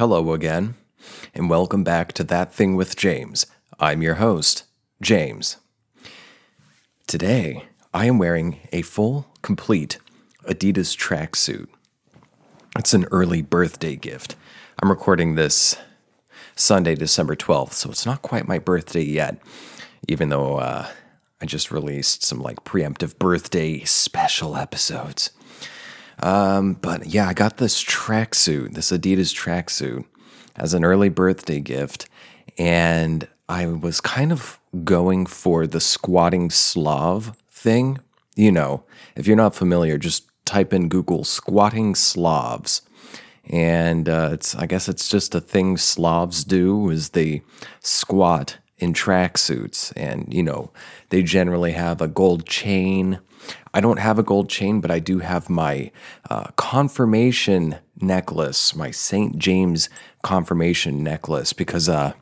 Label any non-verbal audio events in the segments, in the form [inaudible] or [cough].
Hello again, and welcome back to That Thing with James. I'm your host, James. Today, I am wearing a full, complete Adidas tracksuit. It's an early birthday gift. I'm recording this Sunday, December 12th, so it's not quite my birthday yet, even though uh, I just released some like preemptive birthday special episodes. Um, but yeah, I got this tracksuit, this Adidas tracksuit, as an early birthday gift, and I was kind of going for the squatting Slav thing. You know, if you're not familiar, just type in Google squatting Slavs. And uh, it's, I guess it's just a thing Slavs do is they squat in tracksuits, and you know they generally have a gold chain I don't have a gold chain, but I do have my uh, confirmation necklace, my St. James confirmation necklace, because, uh,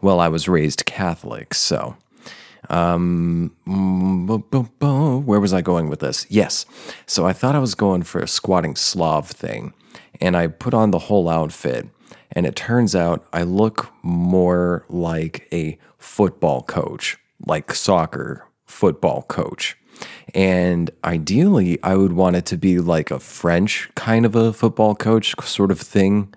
well, I was raised Catholic. So, um, where was I going with this? Yes. So I thought I was going for a squatting Slav thing, and I put on the whole outfit. And it turns out I look more like a football coach, like soccer football coach. And ideally, I would want it to be like a French kind of a football coach sort of thing.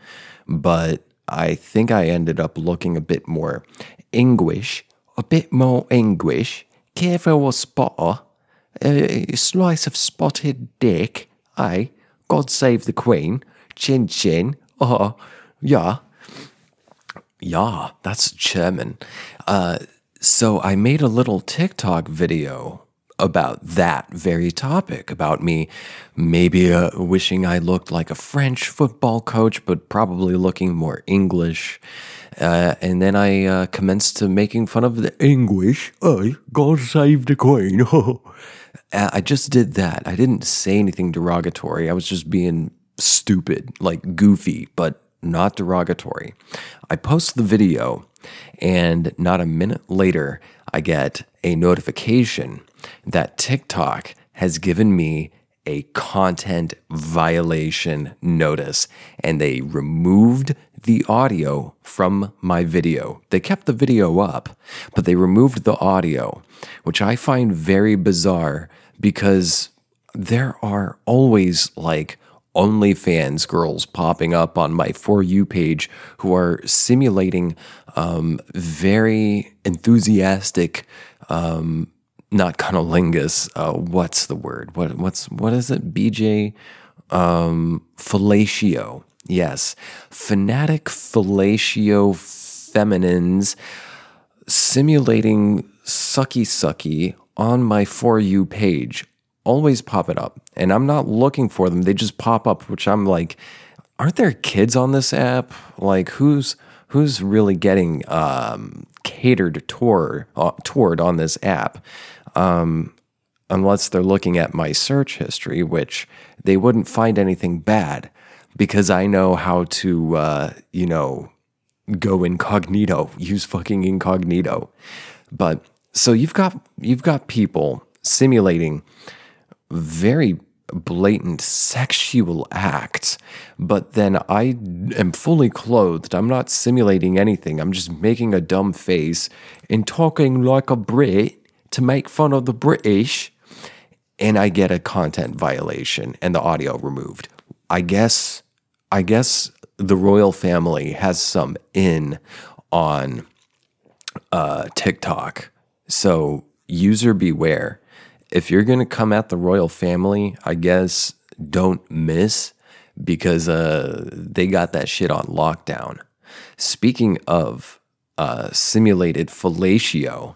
But I think I ended up looking a bit more English, a bit more English. Careful a spotter, a slice of spotted dick, eh? God save the Queen, chin chin, oh, yeah. Yeah, that's German. Uh, so I made a little TikTok video about that very topic, about me maybe uh, wishing I looked like a French football coach, but probably looking more English. Uh, and then I uh, commenced to making fun of the English. I God save the Queen. [laughs] I just did that. I didn't say anything derogatory. I was just being stupid, like goofy, but not derogatory. I post the video, and not a minute later, I get a notification that TikTok has given me a content violation notice and they removed the audio from my video. They kept the video up, but they removed the audio, which I find very bizarre because there are always like OnlyFans girls popping up on my For You page who are simulating um, very enthusiastic um, not cunnilingus. Uh, what's the word? What what's what is it? BJ um, fellatio. Yes, fanatic fellatio feminines simulating sucky sucky on my for you page. Always pop it up, and I'm not looking for them. They just pop up, which I'm like, aren't there kids on this app? Like, who's who's really getting um, catered toward uh, toward on this app? um, unless they're looking at my search history, which they wouldn't find anything bad because I know how to, uh, you know, go incognito, use fucking incognito. But so you've got you've got people simulating very blatant sexual acts, but then I am fully clothed. I'm not simulating anything. I'm just making a dumb face and talking like a Brit to make fun of the British, and I get a content violation and the audio removed. I guess I guess the royal family has some in on uh, TikTok. So user beware. If you're gonna come at the royal family, I guess don't miss because uh, they got that shit on lockdown. Speaking of uh, simulated fellatio,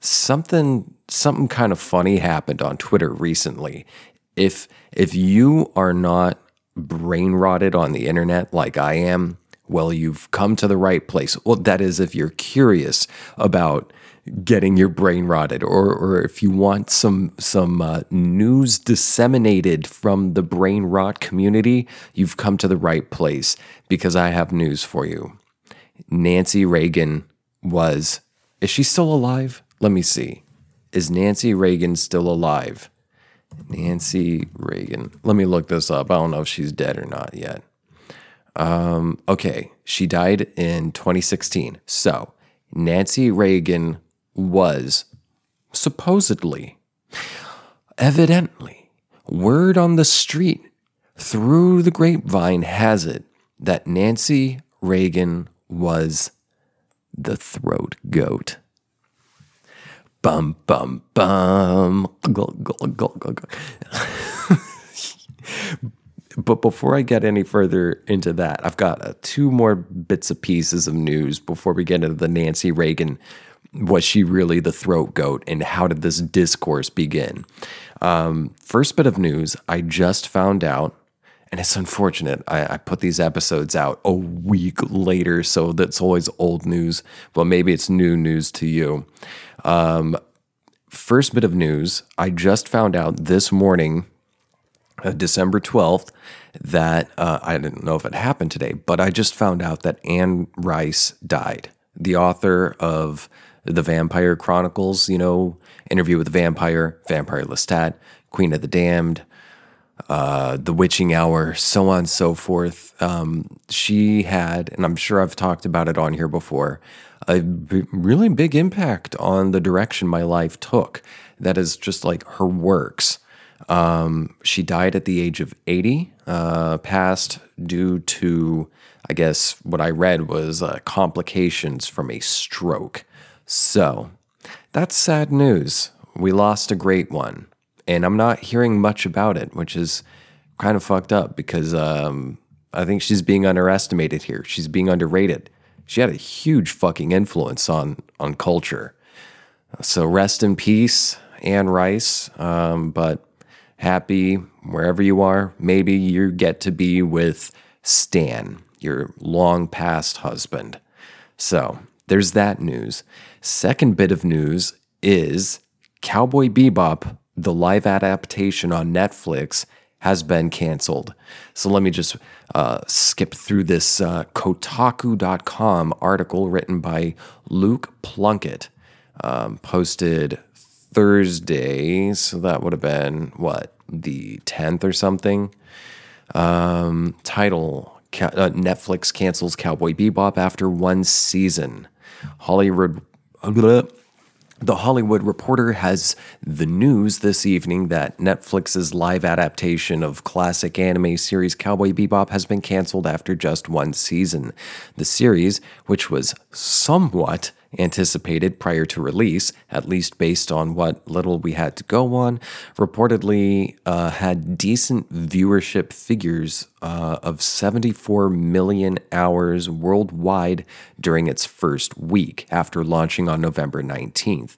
something something kind of funny happened on Twitter recently. If if you are not brain rotted on the internet like I am, well, you've come to the right place. Well, that is if you're curious about getting your brain rotted, or or if you want some some uh, news disseminated from the brain rot community, you've come to the right place because I have news for you. Nancy Reagan was is she still alive? Let me see. Is Nancy Reagan still alive? Nancy Reagan. Let me look this up. I don't know if she's dead or not yet. Um, okay, she died in 2016. So Nancy Reagan was supposedly, evidently, word on the street through the grapevine has it that Nancy Reagan was the throat goat. Bum, bum, bum. [laughs] but before I get any further into that, I've got uh, two more bits of pieces of news before we get into the Nancy Reagan. Was she really the throat goat? And how did this discourse begin? Um, first bit of news I just found out and it's unfortunate. I, I, put these episodes out a week later, so that's always old news, but maybe it's new news to you. Um, first bit of news I just found out this morning, uh, December 12th, that uh, I didn't know if it happened today, but I just found out that Anne Rice died, the author of the Vampire Chronicles, you know, Interview with the Vampire, Vampire Lestat, Queen of the Damned uh, The Witching Hour, so on and so forth. Um, she had, and I'm sure I've talked about it on here before, a b- really big impact on the direction my life took. That is just like her works. Um, she died at the age of 80, uh, passed due to, I guess, what I read was uh, complications from a stroke. So that's sad news. We lost a great one and I'm not hearing much about it, which is kind of fucked up because um, I think she's being underestimated here. She's being underrated. She had a huge fucking influence on on culture. So rest in peace, Anne Rice. Um, but happy wherever you are. Maybe you get to be with Stan, your long past husband. So there's that news. Second bit of news is Cowboy Bebop the live adaptation on Netflix has been canceled. So let me just uh, skip through this uh, Kotaku.com article written by Luke Plunkett, um, posted Thursday. So that would have been what, the 10th or something? Um, title uh, Netflix cancels Cowboy Bebop after one season. Hollywood. The Hollywood Reporter has the news this evening that Netflix's live adaptation of classic anime series Cowboy Bebop has been canceled after just one season. The series, which was somewhat anticipated prior to release, at least based on what little we had to go on, reportedly uh, had decent viewership figures uh, of 74 million hours worldwide during its first week after launching on November 19th.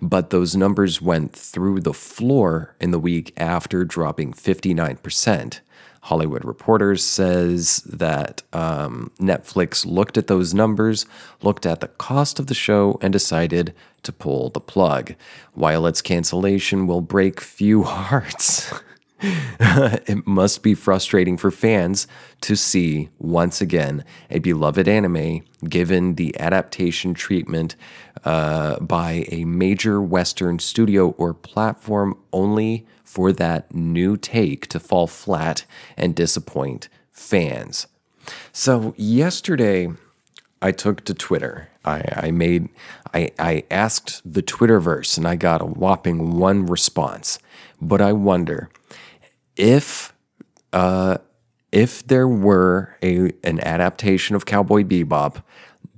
But those numbers went through the floor in the week after, dropping 59%. Hollywood Reporter says that um, Netflix looked at those numbers, looked at the cost of the show, and decided to pull the plug. While its cancellation will break few [laughs] hearts, it must be frustrating for fans to see, once again, a beloved anime given the adaptation treatment uh, by a major Western studio or platform only for that new take to fall flat and disappoint fans. So, yesterday, I took to Twitter. I, I made, I, I asked the Twitterverse and I got a whopping one response. But I wonder if, uh, if there were a, an adaptation of Cowboy Bebop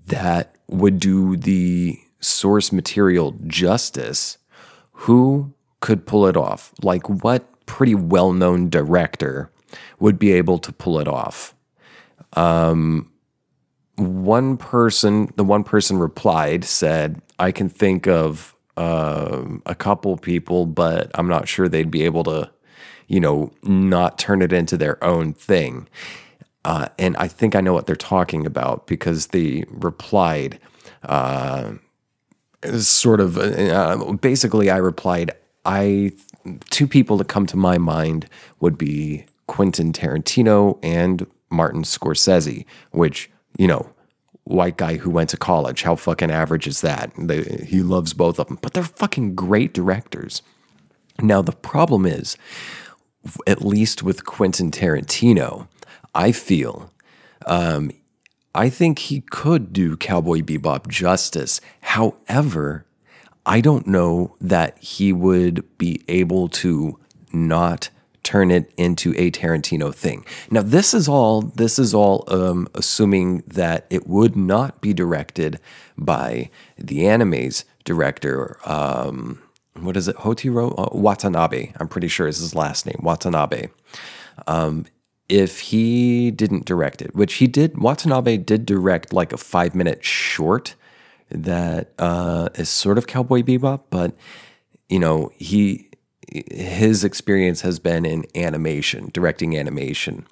that would do the source material justice, who could pull it off? Like, what pretty well known director would be able to pull it off? Um, one person, the one person replied, said, I can think of uh, a couple people, but I'm not sure they'd be able to, you know, not turn it into their own thing. Uh, and I think I know what they're talking about because they replied, uh, sort of, uh, basically, I replied, I two people that come to my mind would be Quentin Tarantino and Martin Scorsese, which, you know, white guy who went to college. How fucking average is that? They, he loves both of them, but they're fucking great directors. Now, the problem is, at least with Quentin Tarantino, I feel Um, I think he could do Cowboy Bebop justice. However, I don't know that he would be able to not turn it into a Tarantino thing. Now, this is all this is all um, assuming that it would not be directed by the anime's director. Um, what is it? Hotiro uh, Watanabe. I'm pretty sure is his last name. Watanabe. Um, if he didn't direct it, which he did, Watanabe did direct like a five minute short that uh, is sort of Cowboy Bebop, but you know he his experience has been in animation, directing animation,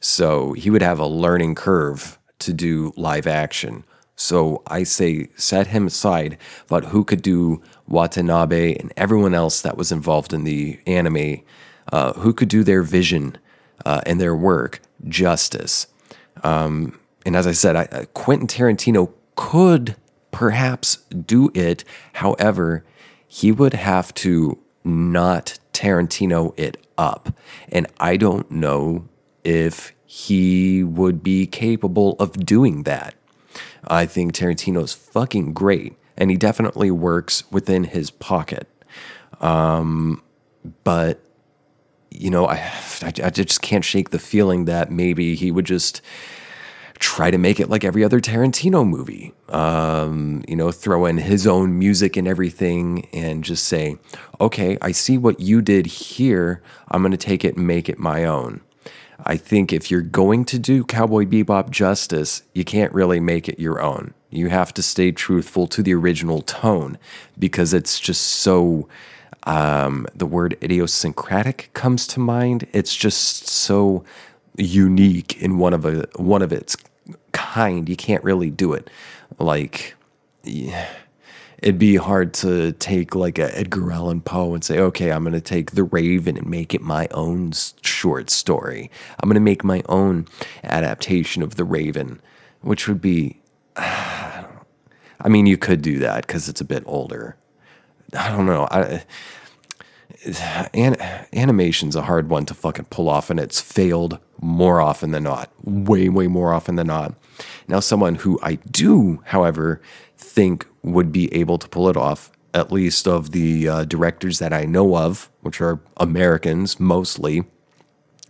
so he would have a learning curve to do live action. So I say set him aside, but who could do Watanabe and everyone else that was involved in the anime, uh, who could do their vision uh, and their work justice. Um, and as I said, I, uh, Quentin Tarantino could perhaps do it. However, he would have to not Tarantino it up. And I don't know if he would be capable of doing that. I think Tarantino's fucking great, and he definitely works within his pocket. Um, but you know, I, [sighs] I, I just can't shake the feeling that maybe he would just try to make it like every other Tarantino movie. Um, you know, throw in his own music and everything and just say, okay, I see what you did here. I'm going to take it and make it my own. I think if you're going to do Cowboy Bebop justice, you can't really make it your own. You have to stay truthful to the original tone because it's just so. Um, the word idiosyncratic comes to mind. It's just so unique in one of a one of its kind. You can't really do it. Like, it'd be hard to take like a Edgar Allan Poe and say, okay, I'm going to take The Raven and make it my own short story. I'm going to make my own adaptation of The Raven, which would be. [sighs] I mean, you could do that because it's a bit older. I don't know. I, [sighs] an, animation's a hard one to fucking pull off, and it's failed more often than not. Way, way more often than not. Now, someone who I do, however, think would be able to pull it off, at least of the uh, directors that I know of, which are Americans mostly,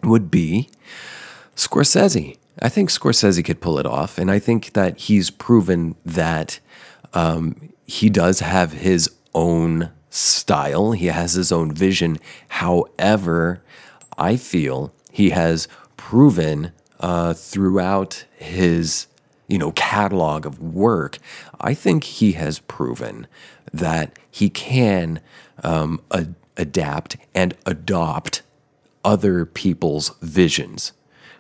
would be Scorsese. I think Scorsese could pull it off, and I think that he's proven that um, he does have his own style, he has his own vision. However, I feel he has proven uh, throughout his you know catalog of work, I think he has proven that he can um, adapt and adopt other people's visions.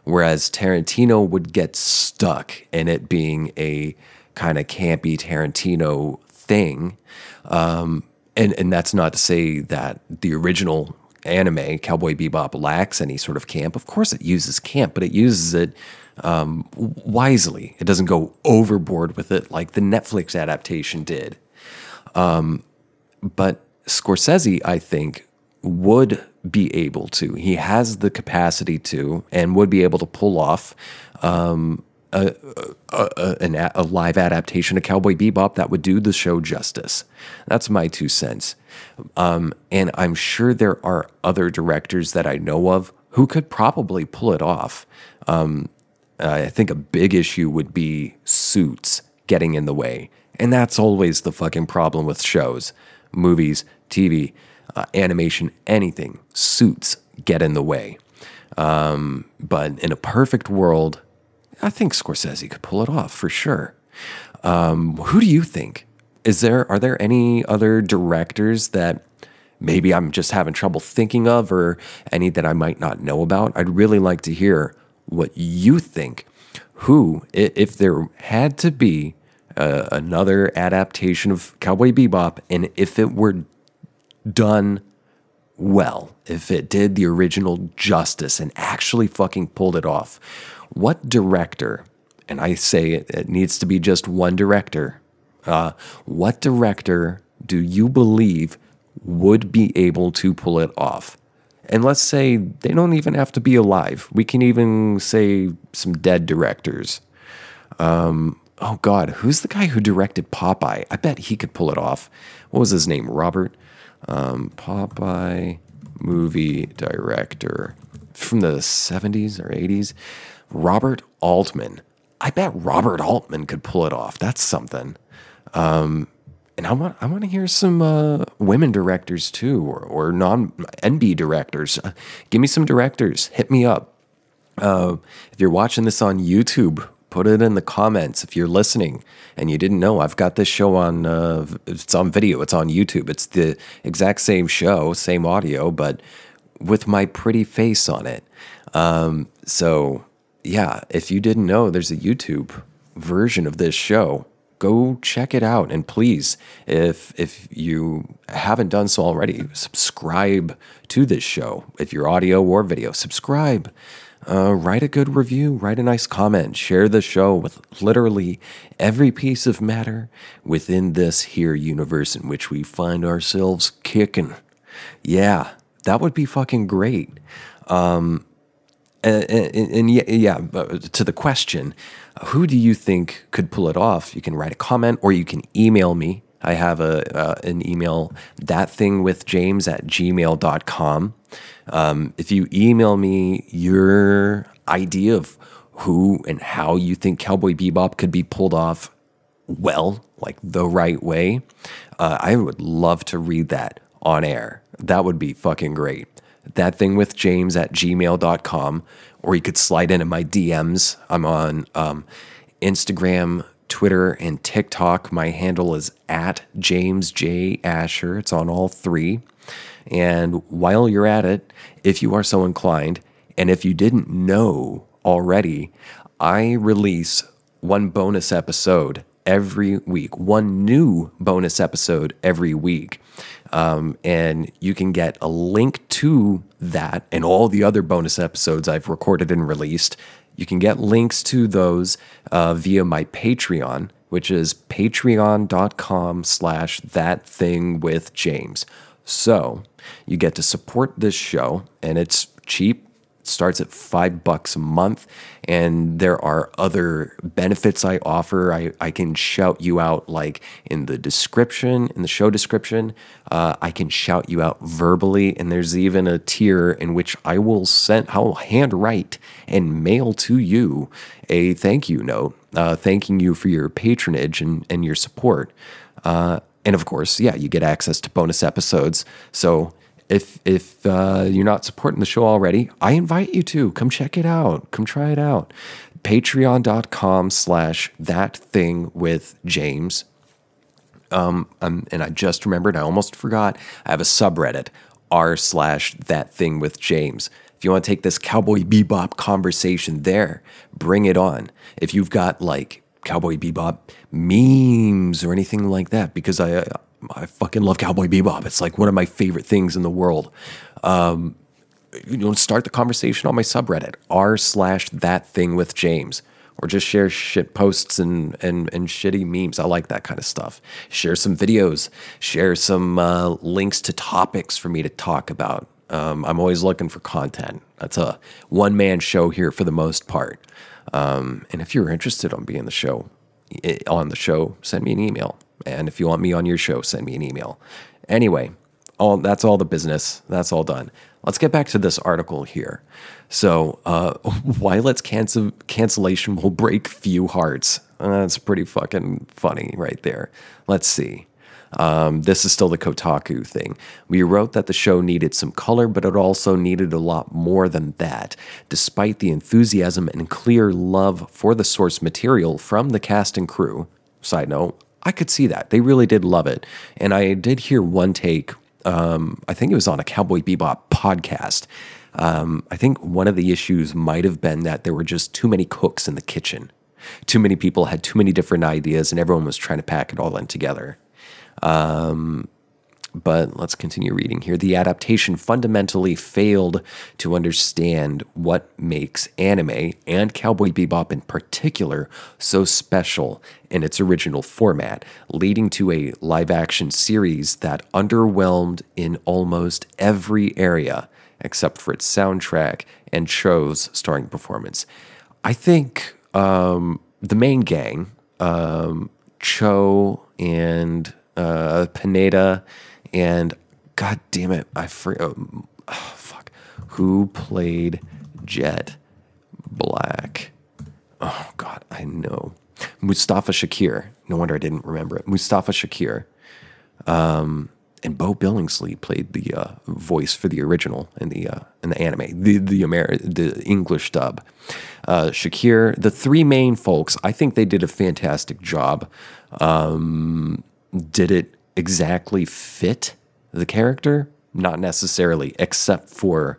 Whereas Tarantino would get stuck in it being a kind of campy Tarantino thing. Um, and, and that's not to say that the original anime, Cowboy Bebop, lacks any sort of camp. Of course, it uses camp, but it uses it um, wisely. It doesn't go overboard with it like the Netflix adaptation did. Um, but Scorsese, I think, would be able to. He has the capacity to, and would be able to pull off um, a, a, a, a, live adaptation of Cowboy Bebop that would do the show justice. That's my two cents. Um, and I'm sure there are other directors that I know of who could probably pull it off. Um, I think a big issue would be suits getting in the way. And that's always the fucking problem with shows, movies, TV, uh, animation, anything. Suits get in the way. Um, but in a perfect world, I think Scorsese could pull it off for sure. Um, who do you think? Is there are there any other directors that maybe I'm just having trouble thinking of, or any that I might not know about? I'd really like to hear what you think. Who, if there had to be uh, another adaptation of Cowboy Bebop, and if it were done well, if it did the original justice and actually fucking pulled it off, what director, and I say it, it needs to be just one director, uh, what director do you believe would be able to pull it off? And let's say they don't even have to be alive. We can even say some dead directors. Um, oh God, who's the guy who directed Popeye? I bet he could pull it off. What was his name? Robert? Um, Popeye movie director from the 70s or 80s. Robert Altman. I bet Robert Altman could pull it off. That's something. Um, and I want I want to hear some uh, women directors too, or, or non NB directors. Uh, give me some directors. Hit me up. Uh, if you're watching this on YouTube, put it in the comments. If you're listening and you didn't know, I've got this show on. Uh, it's on video. It's on YouTube. It's the exact same show, same audio, but with my pretty face on it. Um, so yeah, if you didn't know, there's a YouTube version of this show. Go check it out. And please if if you haven't done so already subscribe to this show. If you're audio or video subscribe. Uh, write a good review write a nice comment share the show with literally every piece of matter within this here universe in which we find ourselves kicking. Yeah that would be fucking great. Um, and, and, and yeah, to the question who do you think could pull it off? You can write a comment or you can email me. I have a uh, an email, that thing with James at gmail.com. Um, if you email me your idea of who and how you think Cowboy Bebop could be pulled off well, like the right way, uh, I would love to read that on air. That would be fucking great. That thing with James at gmail.com or you could slide into my DMs. I'm on um, Instagram, Twitter, and TikTok. My handle is at James J. Asher. It's on all three. And while you're at it, if you are so inclined, and if you didn't know already, I release one bonus episode every week, one new bonus episode every week. Um, and you can get a link to that and all the other bonus episodes I've recorded and released. You can get links to those uh, via my Patreon, which is patreon.com slash that thing with James. So you get to support this show, and it's cheap starts at five bucks a month. And there are other benefits I offer. I, I can shout you out like in the description, in the show description. Uh, I can shout you out verbally. And there's even a tier in which I will send, I will handwrite and mail to you a thank you note, uh, thanking you for your patronage and, and your support. Uh, and of course, yeah, you get access to bonus episodes. So if if uh, you're not supporting the show already, I invite you to come check it out. Come try it out. Patreon.com slash that thing with James. Um, um, and I just remembered, I almost forgot. I have a subreddit, r slash that thing with James. If you want to take this cowboy bebop conversation there, bring it on. If you've got like cowboy bebop memes or anything like that, because I I fucking love Cowboy Bebop. It's like one of my favorite things in the world. Um, you know, start the conversation on my subreddit r slash that thing with James, or just share shit posts and and and shitty memes. I like that kind of stuff. Share some videos. Share some uh, links to topics for me to talk about. Um, I'm always looking for content. That's a one man show here for the most part. Um, and if you're interested on being the show on the show, send me an email and if you want me on your show, send me an email. Anyway, all that's all the business. That's all done. Let's get back to this article here. So, uh, [laughs] Wilet's cancel- cancellation will break few hearts. Uh, that's pretty fucking funny right there. Let's see. Um, this is still the Kotaku thing. We wrote that the show needed some color, but it also needed a lot more than that. Despite the enthusiasm and clear love for the source material from the cast and crew, side note, I could see that. They really did love it. And I did hear one take, um, I think it was on a Cowboy Bebop podcast. Um, I think one of the issues might have been that there were just too many cooks in the kitchen. Too many people had too many different ideas, and everyone was trying to pack it all in together. Um, but let's continue reading here. The adaptation fundamentally failed to understand what makes anime and Cowboy Bebop in particular so special in its original format, leading to a live action series that underwhelmed in almost every area except for its soundtrack and Cho's starring performance. I think um, the main gang, um, Cho and uh, Pineda, and God damn it, I forgot. Oh, fuck. Who played Jet Black? Oh, God, I know. Mustafa Shakir. No wonder I didn't remember it. Mustafa Shakir. Um, and Beau Billingslea played the uh, voice for the original in the uh, in the anime, the the Ameri- the English dub. Uh, Shakir, the three main folks, I think they did a fantastic job. Um, did it exactly fit the character? Not necessarily, except for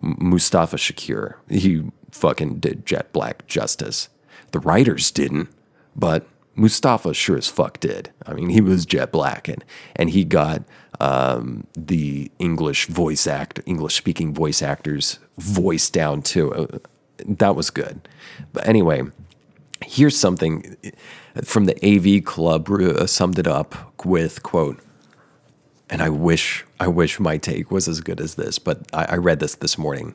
Mustafa Shakir. He fucking did Jet Black justice. The writers didn't, but Mustafa sure as fuck did. I mean, he was Jet Black, and and he got um, the English voice act, English speaking voice actors voice down too. Uh, that was good. But anyway, here's something from the AV Club uh, summed it up with quote. And I wish I wish my take was as good as this, but I, I read this this morning.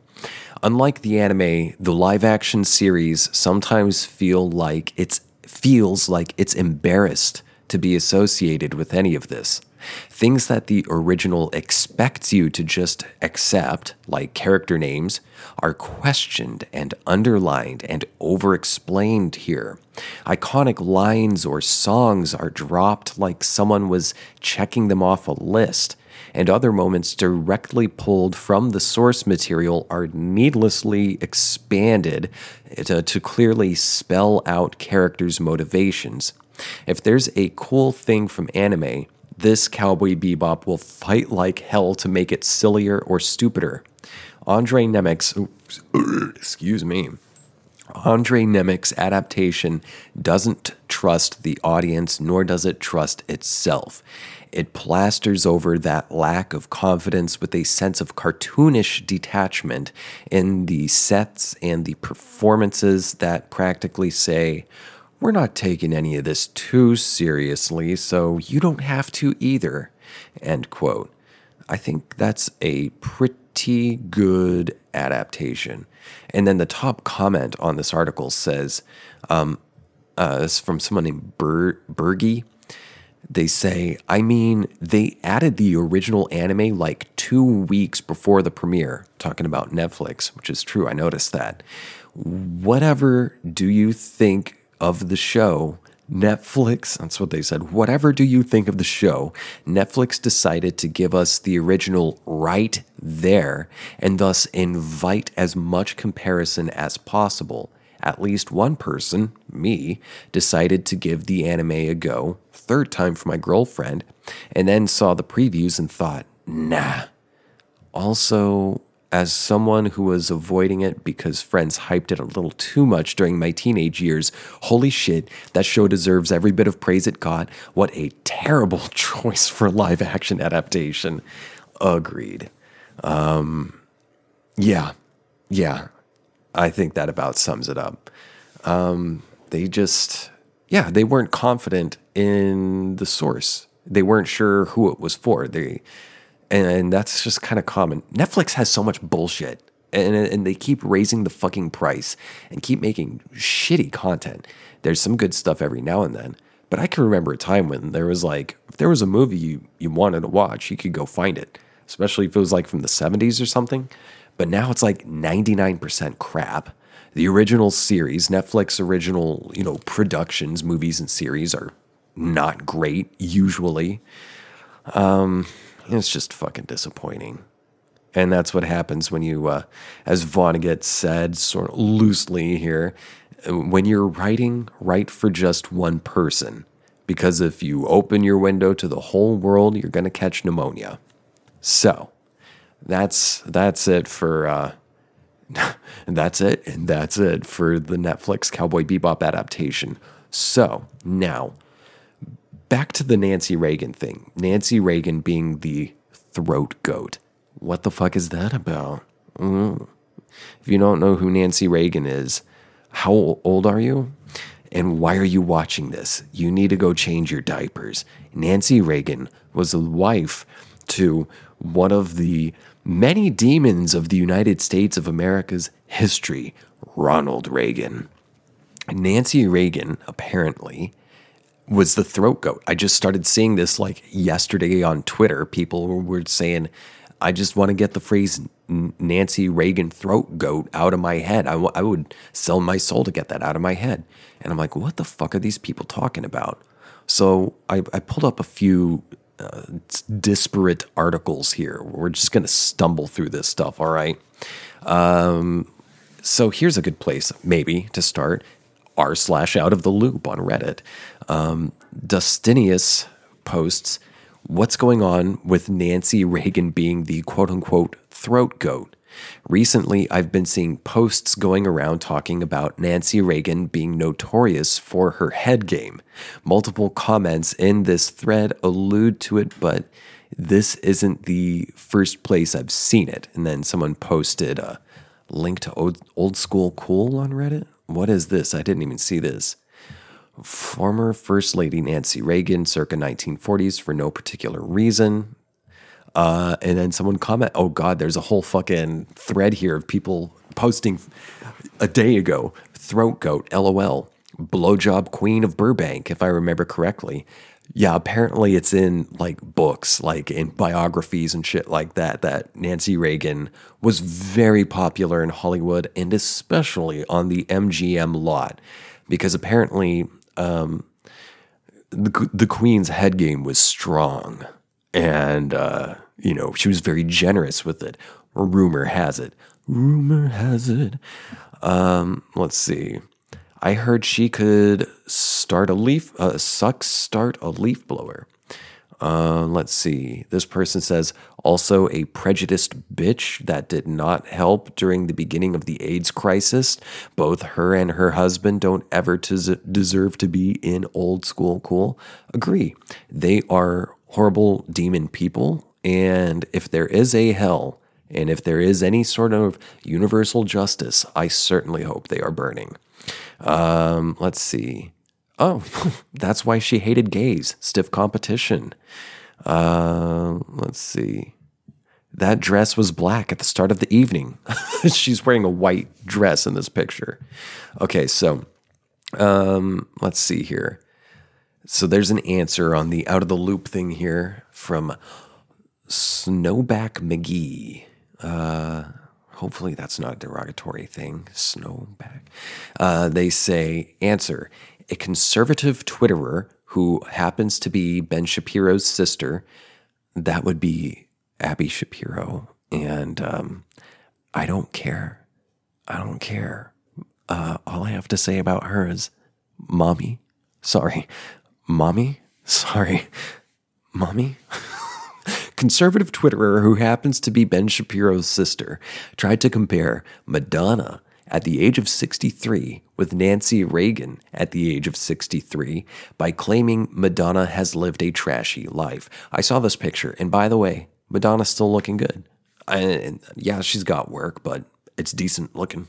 Unlike the anime, the live action series sometimes feel like it's feels like it's embarrassed to be associated with any of this. Things that the original expects you to just accept, like character names, are questioned and underlined and overexplained here. Iconic lines or songs are dropped like someone was checking them off a list and other moments directly pulled from the source material are needlessly expanded to, to clearly spell out characters' motivations. If there's a cool thing from anime, this Cowboy Bebop will fight like hell to make it sillier or stupider. Andre Nemec's, excuse me, Andre Nemec's adaptation doesn't trust the audience, nor does it trust itself. It plasters over that lack of confidence with a sense of cartoonish detachment in the sets and the performances that practically say, We're not taking any of this too seriously, so you don't have to either. End quote. I think that's a pretty good adaptation. And then the top comment on this article says, um, uh, from someone named Ber- Bergie. They say, I mean, they added the original anime like two weeks before the premiere, talking about Netflix, which is true. I noticed that. Whatever do you think of the show? Netflix, that's what they said. Whatever do you think of the show? Netflix decided to give us the original right there and thus invite as much comparison as possible. At least one person, me, decided to give the anime a go, third time for my girlfriend, and then saw the previews and thought, nah. Also, as someone who was avoiding it because friends hyped it a little too much during my teenage years, holy shit, that show deserves every bit of praise it got. What a terrible [laughs] choice for live action adaptation. Agreed. Um, yeah, yeah, I think that about sums it up. Um, they just, yeah, they weren't confident in the source. They weren't sure who it was for. They, and that's just kind of common. Netflix has so much bullshit, and and they keep raising the fucking price and keep making shitty content. There's some good stuff every now and then, but I can remember a time when there was like, if there was a movie you you wanted to watch, you could go find it, especially if it was like from the 70s or something. But now it's like 99% crap. The original series, Netflix original, you know, productions, movies and series are not great usually. Um, it's just fucking disappointing. And that's what happens when you, uh, as Vonnegut said, sort of loosely here, when you're writing, write for just one person. Because if you open your window to the whole world, you're going to catch pneumonia. So, that's that's it for uh, [laughs] that's it, and that's it for the Netflix Cowboy Bebop adaptation. So now back to the Nancy Reagan thing. Nancy Reagan being the throat goat. What the fuck is that about? Mm. If you don't know who Nancy Reagan is, how old are you? And why are you watching this? You need to go change your diapers. Nancy Reagan was the wife to one of the many demons of the United States of America's history, Ronald Reagan. Nancy Reagan, apparently, was the throat goat. I just started seeing this like yesterday on Twitter. People were saying, I just want to get the phrase Nancy Reagan throat goat out of my head. I, w- I would sell my soul to get that out of my head. And I'm like, what the fuck are these people talking about? So I, I pulled up a few uh, disparate articles here. We're just going to stumble through this stuff, all right? Um, so here's a good place, maybe, to start r slash out of the loop on Reddit. Um, Dustinius posts, What's going on with Nancy Reagan being the quote unquote throat goat? Recently, I've been seeing posts going around talking about Nancy Reagan being notorious for her head game. Multiple comments in this thread allude to it, but this isn't the first place I've seen it. And then someone posted a link to old, old School Cool on Reddit. What is this? I didn't even see this former First Lady Nancy Reagan, circa 1940s, for no particular reason. Uh, and then someone comment, "Oh God, there's a whole fucking thread here of people posting a day ago. Throat goat, lol. Blowjob queen of Burbank, if I remember correctly. Yeah, apparently it's in like books, like in biographies and shit like that. That Nancy Reagan was very popular in Hollywood and especially on the MGM lot, because apparently um, the the Queen's head game was strong, and uh, you know she was very generous with it. Rumor has it. Rumor has it. Um, let's see. I heard she could start a leaf, uh, suck, start a leaf blower. Uh, let's see. This person says also a prejudiced bitch that did not help during the beginning of the AIDS crisis. Both her and her husband don't ever des- deserve to be in old school cool. Agree. They are horrible demon people. And if there is a hell, and if there is any sort of universal justice, I certainly hope they are burning. Um, let's see. Oh, [laughs] that's why she hated gays. Stiff competition. Uh, let's see. That dress was black at the start of the evening. [laughs] She's wearing a white dress in this picture. Okay, so um, let's see here. So there's an answer on the out of the loop thing here from Snowback McGee. Uh, hopefully that's not a derogatory thing. Snowback. Uh, they say answer a conservative Twitterer who happens to be Ben Shapiro's sister. That would be Abby Shapiro. And um, I don't care. I don't care. Uh, all I have to say about her is, Mommy, sorry. Mommy, sorry. Mommy? [laughs] Conservative Twitterer who happens to be Ben Shapiro's sister tried to compare Madonna at the age of 63 with Nancy Reagan at the age of 63 by claiming Madonna has lived a trashy life. I saw this picture, and by the way, Madonna's still looking good. And yeah, she's got work, but it's decent looking.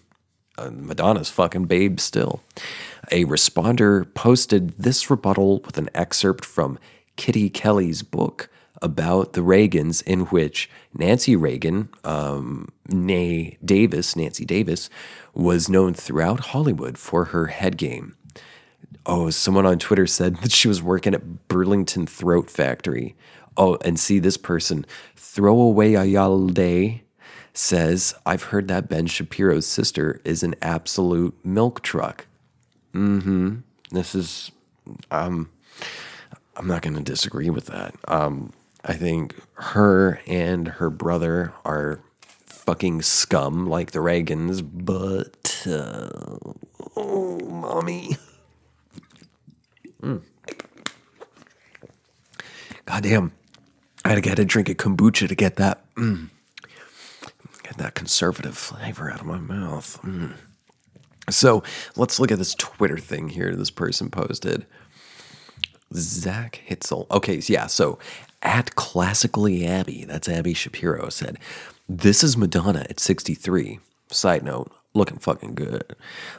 Uh, Madonna's fucking babe still. A responder posted this rebuttal with an excerpt from Kitty Kelley's book about the Reagans, in which Nancy Reagan, um, née Davis, Nancy Davis, was known throughout Hollywood for her head game. Oh, someone on Twitter said that she was working at Burlington Throat Factory. Oh, and see this person, throw away Throwaway Ayalde, says, I've heard that Ben Shapiro's sister is an absolute milk truck. Mm-hmm. This is um I'm not gonna disagree with that. Um I think her and her brother are fucking scum like the Reagans, but uh, oh, mommy. [laughs] Mm. Goddamn, I had to get a drink of kombucha to get that mm, get that conservative flavor out of my mouth. Mm. So let's look at this Twitter thing here. This person posted. Zach Hitzel. Okay, yeah. So at classically Abby, that's Abby Shapiro said, this is Madonna at 63. Side note, looking fucking good.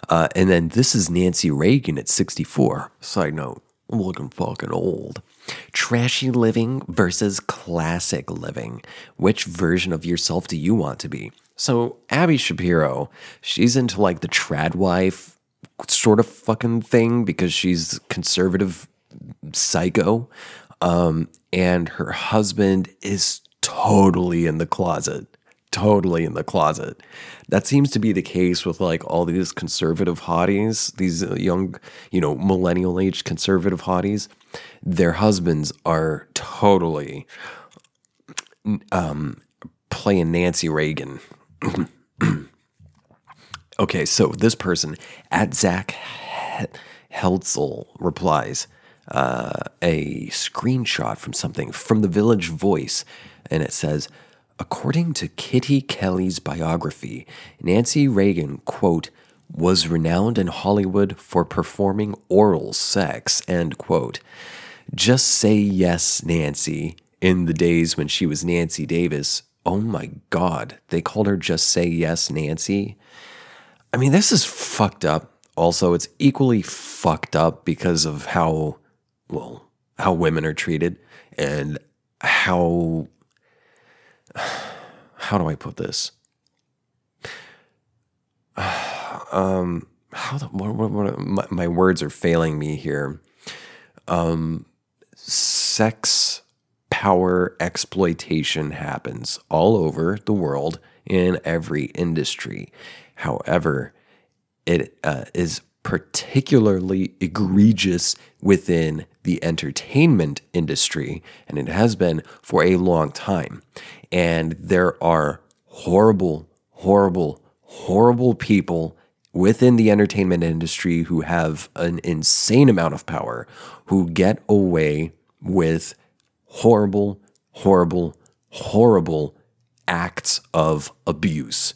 Uh, and then this is Nancy Reagan at 64. Side note, looking fucking old. Trashy living versus classic living. Which version of yourself do you want to be? So, Abby Shapiro, she's into like the trad wife sort of fucking thing because she's conservative psycho. Um, and her husband is totally in the closet. Totally in the closet. That seems to be the case with like all these conservative hotties, these young, you know, millennial age conservative hotties. Their husbands are totally um, playing Nancy Reagan [clears throat] okay, so this person at Zach Heltzel replies uh, a screenshot from something from the Village Voice, and it says, according to Kitty Kelley's biography, Nancy Reagan, quote, was renowned in Hollywood for performing oral sex, end quote. Just say yes, Nancy, in the days when she was Nancy Davis, oh my God, they called her Just Say Yes Nancy. I mean, this is fucked up. Also, it's equally fucked up because of how, well, how women are treated and how, how do I put this? [sighs] Um, how the, what, what, what, my, my words are failing me here. Um, sex power exploitation happens all over the world in every industry. However, it uh, is particularly egregious within the entertainment industry, and it has been for a long time. And there are horrible, horrible, horrible people within the entertainment industry who have an insane amount of power who get away with horrible, horrible, horrible acts of abuse,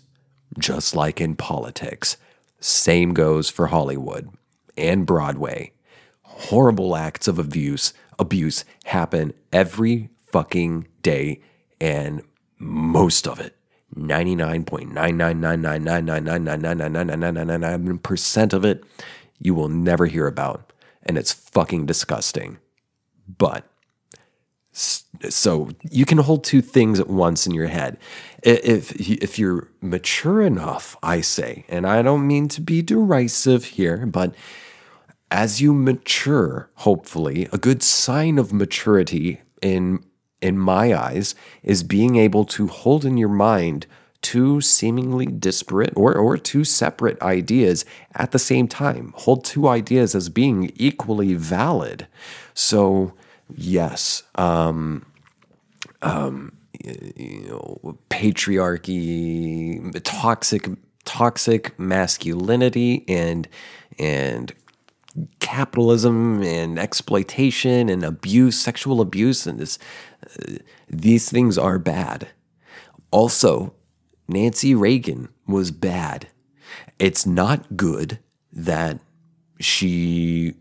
just like in politics. Same goes for Hollywood and Broadway. Horrible acts of abuse, abuse happen every fucking day, and most of it, 99.9999999999999% of it, you will never hear about, and it's fucking disgusting. But so you can hold two things at once in your head. If if you're mature enough, I say, and I don't mean to be derisive here, but as you mature, hopefully, a good sign of maturity in in my eyes is being able to hold in your mind two seemingly disparate or, or two separate ideas at the same time. Hold two ideas as being equally valid. So yes, um, um, you know, patriarchy, toxic, toxic masculinity, and and capitalism and exploitation and abuse, sexual abuse, and this. Uh, these things are bad. Also, Nancy Reagan was bad. It's not good that she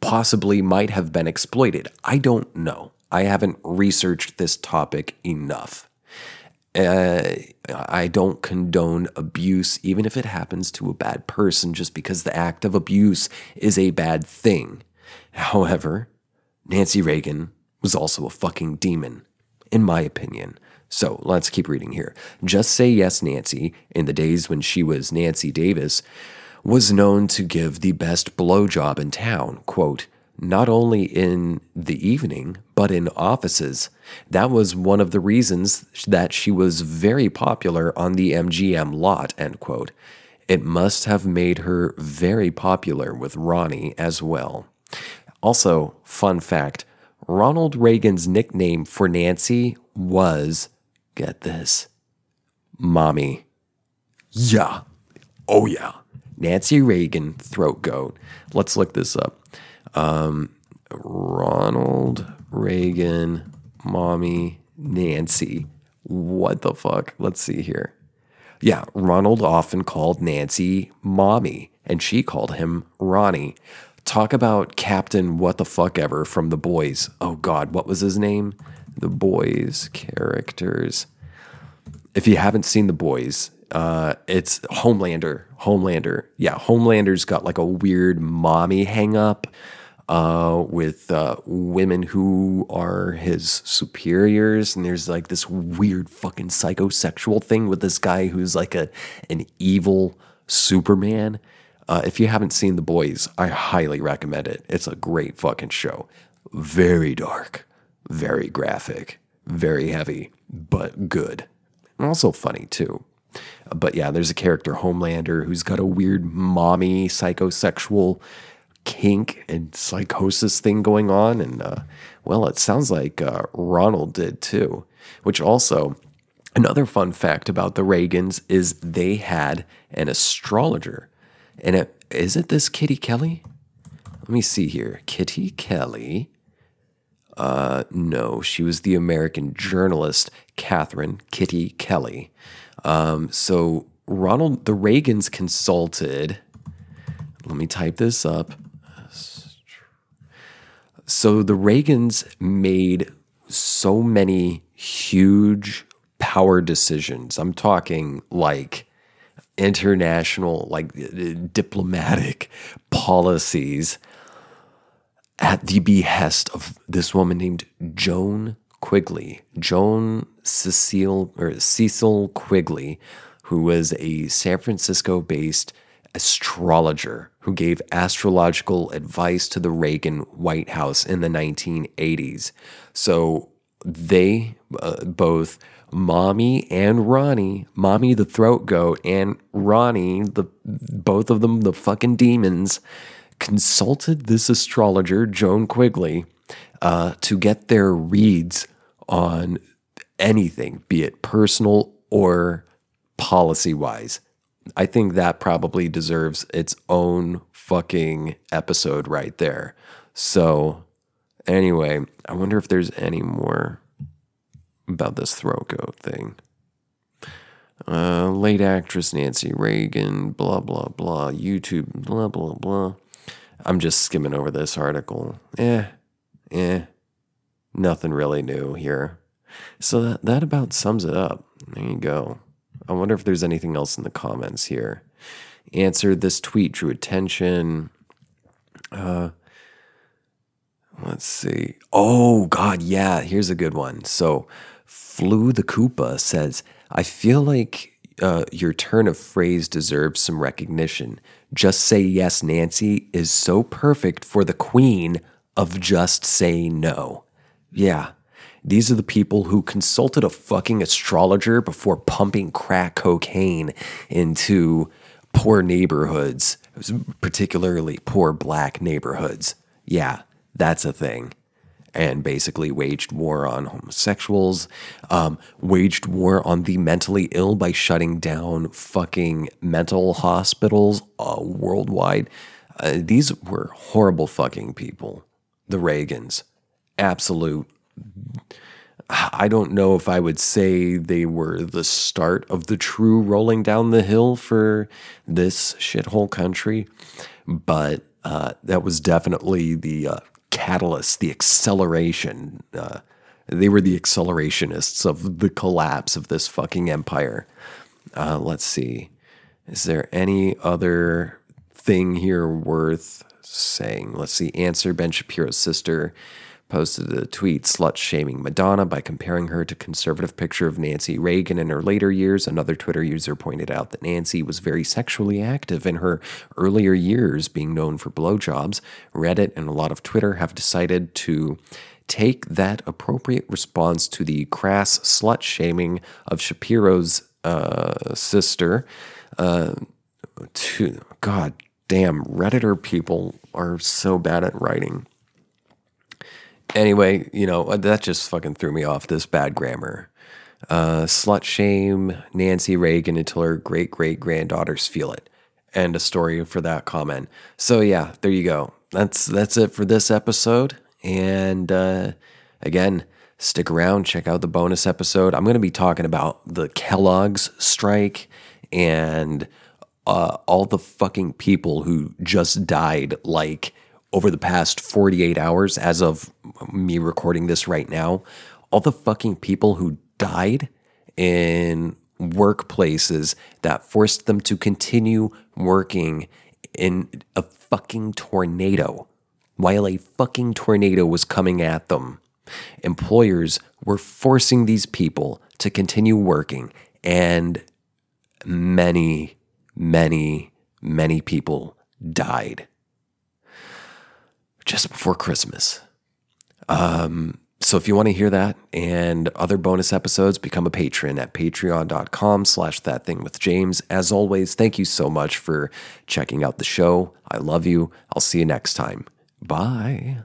possibly might have been exploited. I don't know. I haven't researched this topic enough. Uh, I don't condone abuse, even if it happens to a bad person, just because the act of abuse is a bad thing. However, Nancy Reagan was also a fucking demon, in my opinion. So let's keep reading here. Just Say Yes, Nancy, in the days when she was Nancy Davis, was known to give the best blowjob in town, quote, not only in the evening, but in offices. That was one of the reasons that she was very popular on the MGM lot, end quote. It must have made her very popular with Ronnie as well. Also, fun fact Ronald Reagan's nickname for Nancy was, get this, Mommy. Yeah. Oh, yeah. Nancy Reagan throat goat. Let's look this up. Um, Ronald Reagan, mommy, Nancy. What the fuck? Let's see here. Yeah, Ronald often called Nancy mommy, and she called him Ronnie. Talk about Captain What the Fuck Ever from The Boys. Oh God, what was his name? The Boys characters. If you haven't seen The Boys, uh, it's Homelander. Homelander. Yeah, Homelander's got like a weird mommy hang up. Uh, with uh, women who are his superiors, and there's like this weird fucking psychosexual thing with this guy who's like a an evil Superman. Uh, if you haven't seen The Boys, I highly recommend it. It's a great fucking show. Very dark, very graphic, very heavy, but good. And also funny too. But yeah, there's a character, Homelander, who's got a weird mommy psychosexual kink and psychosis thing going on. And uh, well, it sounds like uh, Ronald did too, which also. Another fun fact about the Reagans is they had an astrologer. And it, is it this Kitty Kelley? Let me see here. Kitty Kelley. Uh, no, she was the American journalist Catherine Kitty Kelley. Um, so Ronald, the Reagans consulted. Let me type this up. So the Reagans made so many huge power decisions. I'm talking like international, like uh, diplomatic [laughs] policies at the behest of this woman named Joan Quigley, Joan Cecile or Cecil Quigley, who was a San Francisco based astrologer who gave astrological advice to the Reagan White House in the 1980s. So they uh, both mommy and Ronnie, mommy the throat goat and Ronnie the both of them the fucking demons consulted this astrologer Joan Quigley uh, to get their reads on anything, be it personal or policy wise. I think that probably deserves its own fucking episode right there. So, anyway, I wonder if there's any more about this throat goat thing. Uh, late actress Nancy Reagan, blah, blah, blah, YouTube, blah, blah, blah. I'm just skimming over this article. Eh, eh, nothing really new here. So that, that about sums it up. There you go. I wonder if there's anything else in the comments here. Answer this tweet drew attention. Uh, let's see. Oh, God, yeah. Here's a good one. So, Flew the Koopa says, I feel like uh, your turn of phrase deserves some recognition. Just say yes, Nancy is so perfect for the queen of just say no. Yeah, these are the people who consulted a fucking astrologer before pumping crack cocaine into poor neighborhoods, particularly poor black neighborhoods. Yeah, that's a thing. And basically waged war on homosexuals, um, waged war on the mentally ill by shutting down fucking mental hospitals uh, worldwide. Uh, these were horrible fucking people. The Reagans. Absolute I don't know if I would say they were the start of the true rolling down the hill for this shithole country, but uh, that was definitely the uh, catalyst, the acceleration. Uh, they were the accelerationists of the collapse of this fucking empire. Uh, let's see. Is there any other thing here worth saying? Let's see. Answer Ben Shapiro's sister posted a tweet slut shaming Madonna by comparing her to conservative picture of Nancy Reagan in her later years. Another Twitter user pointed out that Nancy was very sexually active in her earlier years, being known for blowjobs. Reddit and a lot of Twitter have decided to take that appropriate response to the crass slut shaming of Shapiro's uh, sister. Uh, to God damn, Redditor people are so bad at writing. Anyway, you know, uh, that just fucking threw me off this bad grammar. Uh, slut shame Nancy Reagan until her great great granddaughters feel it. And a story for that comment. So yeah, there you go. That's that's it for this episode. And uh, again, stick around, check out the bonus episode. I'm going to be talking about the Kellogg's strike and uh, all the fucking people who just died, like over the past 48 hours, as of me recording this right now, all the fucking people who died in workplaces that forced them to continue working in a fucking tornado. while a fucking tornado was coming at them. Employers were forcing these people to continue working, and many, many, many people died just before Christmas. Um, so if you want to hear that and other bonus episodes, become a patron at patreon.com slash that thing with James. As always, thank you so much for checking out the show. I love you. I'll see you next time. Bye.